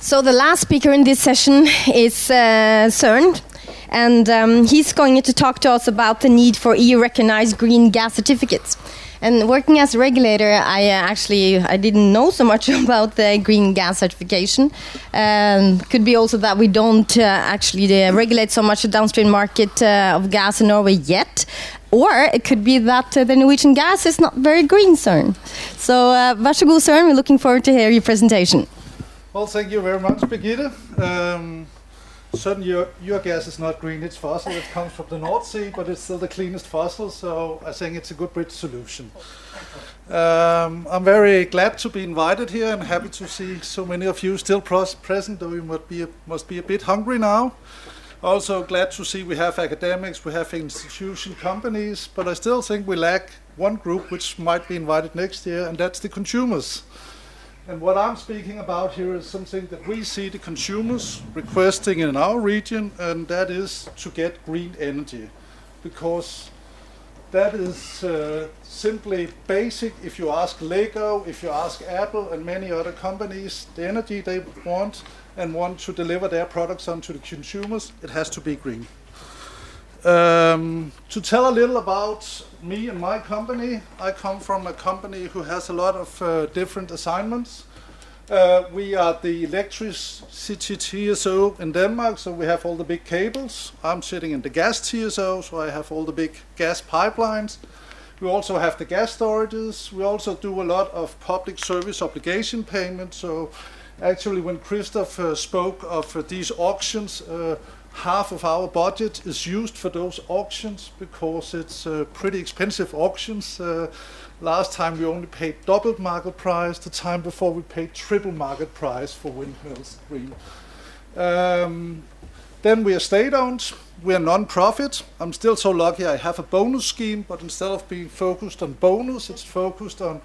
So the last speaker in this session is uh, Søren, and um, he's going to talk to us about the need for EU-recognized green gas certificates. And working as a regulator, I uh, actually I didn't know so much about the green gas certification. Um, could be also that we don't uh, actually uh, regulate so much the downstream market uh, of gas in Norway yet. Or it could be that uh, the Norwegian gas is not very green, Søren. So, uh, god, Søren. We're looking forward to hear your presentation. Well, thank you very much, Birgitte. Um, certainly, your, your gas is not green, it's fossil. It comes from the North Sea, but it's still the cleanest fossil, so I think it's a good bridge solution. Um, I'm very glad to be invited here and happy to see so many of you still pros- present, though you must be, a, must be a bit hungry now. Also, glad to see we have academics, we have institution companies, but I still think we lack one group which might be invited next year, and that's the consumers. And what I'm speaking about here is something that we see the consumers requesting in our region, and that is to get green energy. Because that is uh, simply basic. If you ask Lego, if you ask Apple, and many other companies, the energy they want and want to deliver their products onto the consumers, it has to be green. Um, to tell a little about me and my company, I come from a company who has a lot of uh, different assignments. Uh, we are the electricity TSO in Denmark, so we have all the big cables. I'm sitting in the gas TSO, so I have all the big gas pipelines. We also have the gas storages. We also do a lot of public service obligation payments. So, actually, when Christoph uh, spoke of uh, these auctions, uh, half of our budget is used for those auctions because it's uh, pretty expensive auctions. Uh, last time we only paid double market price. The time before we paid triple market price for windmills green. Um, then we are state-owned. We are non-profit. I'm still so lucky I have a bonus scheme, but instead of being focused on bonus, it's focused on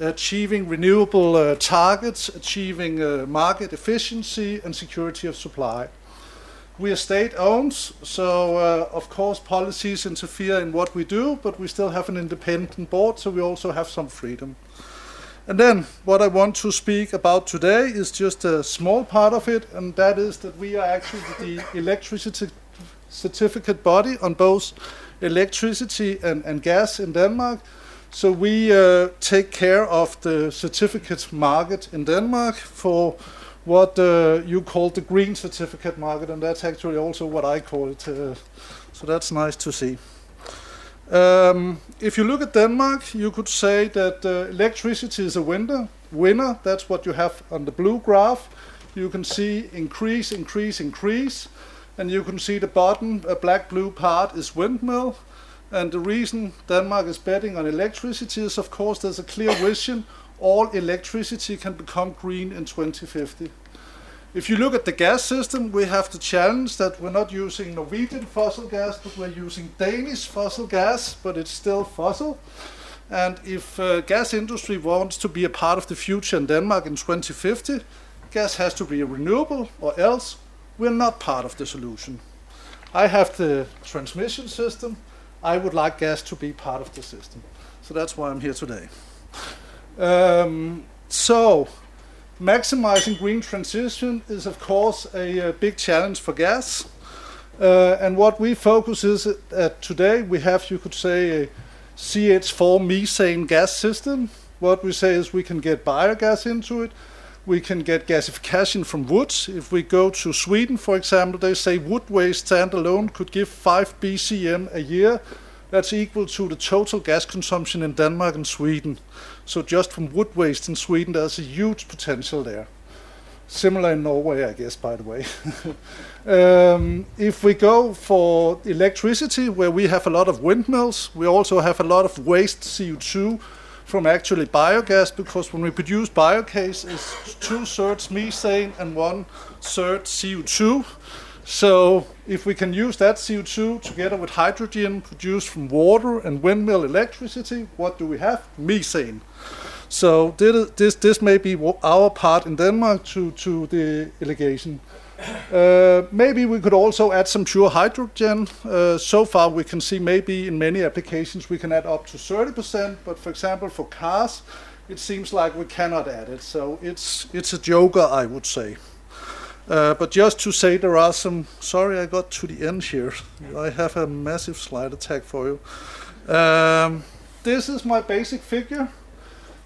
achieving renewable uh, targets, achieving uh, market efficiency and security of supply. We are state owned, so uh, of course policies interfere in what we do, but we still have an independent board, so we also have some freedom. And then what I want to speak about today is just a small part of it, and that is that we are actually the electricity certificate body on both electricity and, and gas in Denmark. So we uh, take care of the certificate market in Denmark for what uh, you call the green certificate market, and that's actually also what I call it. Uh, so that's nice to see. Um, if you look at Denmark, you could say that uh, electricity is a winner. Winner. That's what you have on the blue graph. You can see increase, increase, increase, and you can see the bottom a black blue part is windmill. And the reason Denmark is betting on electricity is, of course, there's a clear vision all electricity can become green in 2050. If you look at the gas system, we have the challenge that we're not using Norwegian fossil gas, but we're using Danish fossil gas, but it's still fossil. And if uh, gas industry wants to be a part of the future in Denmark in 2050, gas has to be renewable, or else we're not part of the solution. I have the transmission system. I would like gas to be part of the system. So that's why I'm here today. Um, so, maximizing green transition is, of course, a, a big challenge for gas. Uh, and what we focus is at today, we have, you could say, a CH4 methane gas system. What we say is we can get biogas into it. We can get gasification from woods. If we go to Sweden, for example, they say wood waste standalone could give 5 BCM a year. That's equal to the total gas consumption in Denmark and Sweden. So just from wood waste in Sweden, there's a huge potential there. Similar in Norway, I guess, by the way. um, if we go for electricity, where we have a lot of windmills, we also have a lot of waste CO2 from actually biogas, because when we produce biogas, it's two thirds methane and one third CO2. So if we can use that CO2 together with hydrogen produced from water and windmill electricity, what do we have? Methane. So this this may be our part in Denmark to to the irrigation. Uh, maybe we could also add some pure hydrogen. Uh, so far, we can see maybe in many applications we can add up to 30%, but for example, for cars, it seems like we cannot add it. So it's it's a joker, I would say. Uh, but just to say there are some, sorry I got to the end here. I have a massive slide attack for you. Um, this is my basic figure.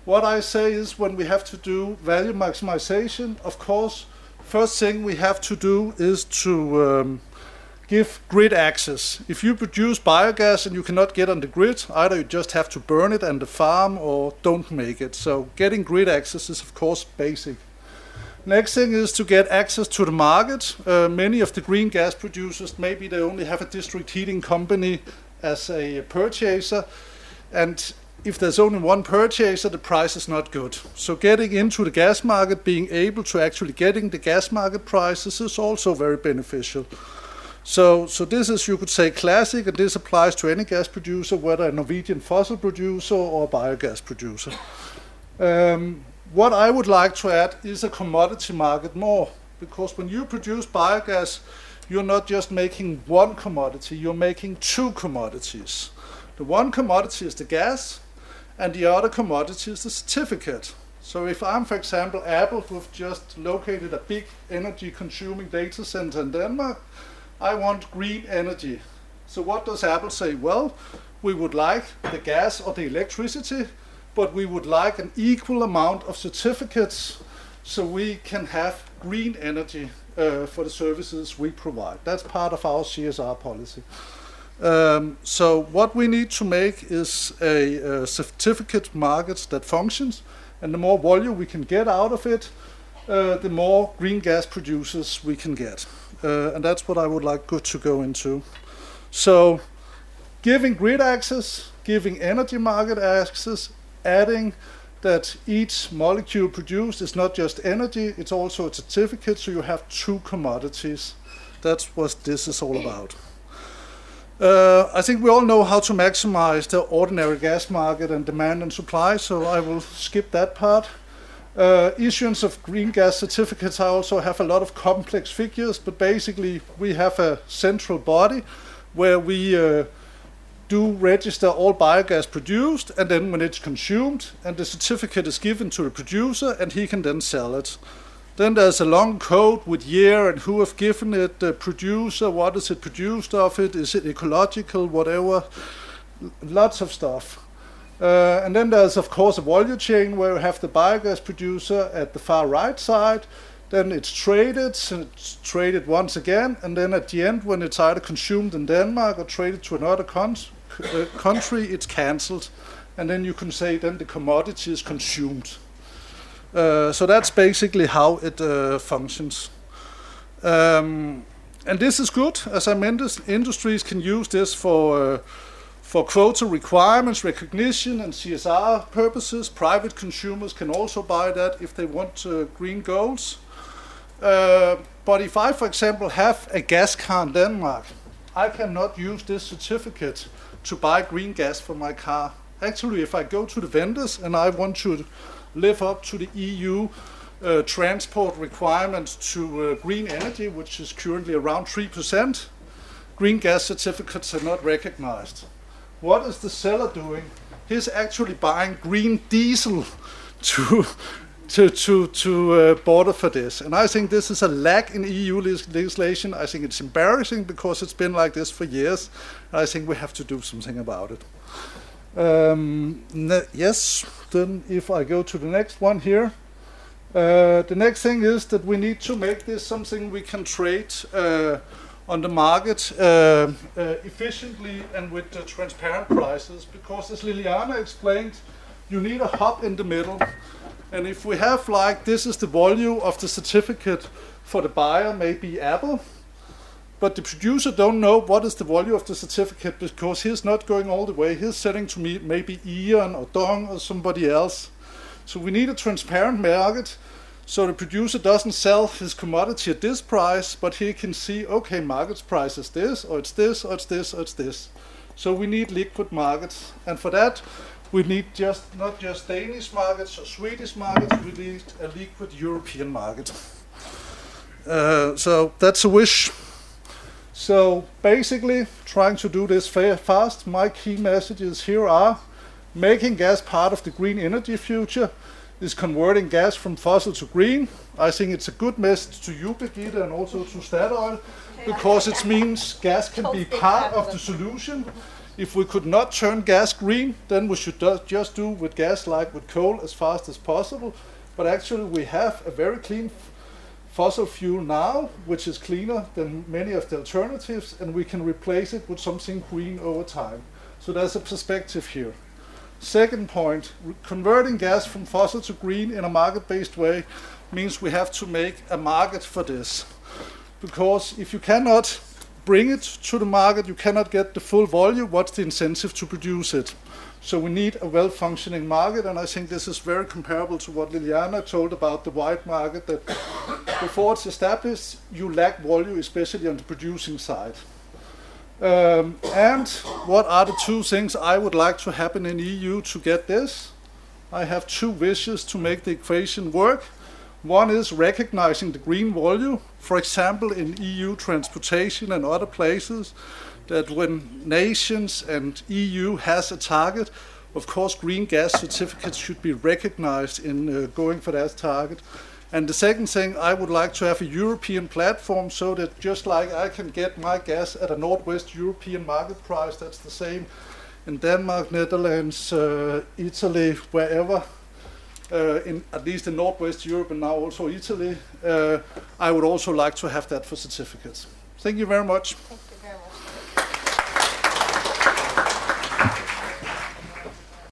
What I say is when we have to do value maximization, of course, first thing we have to do is to um, give grid access. If you produce biogas and you cannot get on the grid, either you just have to burn it on the farm or don't make it. So getting grid access is of course basic. Next thing is to get access to the market. Uh, many of the green gas producers, maybe they only have a district heating company as a purchaser, and if there's only one purchaser, the price is not good. So getting into the gas market, being able to actually getting the gas market prices is also very beneficial. So, so this is, you could say, classic, and this applies to any gas producer, whether a Norwegian fossil producer or a biogas producer. Um, what I would like to add is a commodity market more, because when you produce biogas, you're not just making one commodity, you're making two commodities. The one commodity is the gas, and the other commodity is the certificate. So if I'm, for example, Apple, who've just located a big energy consuming data center in Denmark, I want green energy. So what does Apple say? Well, we would like the gas or the electricity, but we would like an equal amount of certificates so we can have green energy uh, for the services we provide. That's part of our CSR policy. Um, so what we need to make is a, a, certificate market that functions, and the more volume we can get out of it, uh, the more green gas producers we can get uh, and that's what I would like good to go into. So, giving grid access, giving energy market access, adding that each molecule produced is not just energy, it's also a certificate, so you have two commodities. That's what this is all about. Uh, I think we all know how to maximize the ordinary gas market and demand and supply, so I will skip that part. Uh, issuance of green gas certificates, I also have a lot of complex figures, but basically we have a central body where we uh, do register all biogas produced, and then when it's consumed, and the certificate is given to the producer, and he can then sell it. Then there's a long code with year and who have given it, the producer, what is it produced of it, is it ecological, whatever, lots of stuff. Uh, and then there's of course a value chain where you have the biogas producer at the far right side. Then it's traded, it's traded once again, and then at the end, when it's either consumed in Denmark or traded to another con- uh, country, it's cancelled, and then you can say then the commodity is consumed. Uh, so that's basically how it uh, functions. Um, and this is good, as I mentioned. Industries can use this for uh, for quota requirements, recognition, and CSR purposes, private consumers can also buy that if they want uh, green goals. Uh, but if I, for example, have a gas car in Denmark, I cannot use this certificate to buy green gas for my car. Actually, if I go to the vendors and I want to live up to the EU uh, transport requirements to uh, green energy, which is currently around 3%, green gas certificates are not recognized. What is the seller doing? He's actually buying green diesel to to to to uh, border for this, and I think this is a lack in EU legislation. I think it's embarrassing because it's been like this for years. I think we have to do something about it. Um, yes. Then, if I go to the next one here, uh, the next thing is that we need to make this something we can trade. Uh, on the market uh, uh, efficiently and with transparent prices because as Liliana explained, you need a hub in the middle. And if we have like this is the value of the certificate for the buyer, maybe Apple, but the producer don't know what is the value of the certificate because he's not going all the way. He's selling to me maybe E.ON or Dong or somebody else. So we need a transparent market so the producer doesn't sell his commodity at this price, but he can see, okay, market price is this, or it's this, or it's this, or it's this. So we need liquid markets, and for that, we need just not just Danish markets or Swedish markets. We need a liquid European market. Uh, so that's a wish. So basically, trying to do this fast. My key messages here are making gas part of the green energy future is converting gas from fossil to green. I think it's a good message to you, Birgitte, and also to Statoil, because it means gas can be part of the solution. If we could not turn gas green, then we should just do with gas like with coal as fast as possible. But actually, we have a very clean fossil fuel now, which is cleaner than many of the alternatives, and we can replace it with something green over time. So there's a perspective here. Second point, converting gas from fossil to green in a market-based way means we have to make a market for this. Because if you cannot bring it to the market, you cannot get the full volume, what's the incentive to produce it? So we need a well-functioning market, and I think this is very comparable to what Liliana told about the white market, that before it's established, you lack volume, especially on the producing side. Um, and what are the two things I would like to happen in EU to get this? I have two wishes to make the equation work. One is recognizing the green value, for example, in EU transportation and other places that when nations and EU has a target, of course, green gas certificates should be recognized in uh, going for that target. And the second thing, I would like to have a European platform so that just like I can get my gas at a Northwest European market price, that's the same in Denmark, Netherlands, uh, Italy, wherever, in at least in Northwest Europe and now also Italy. Uh, I would also like to have that for certificates. Thank you very much.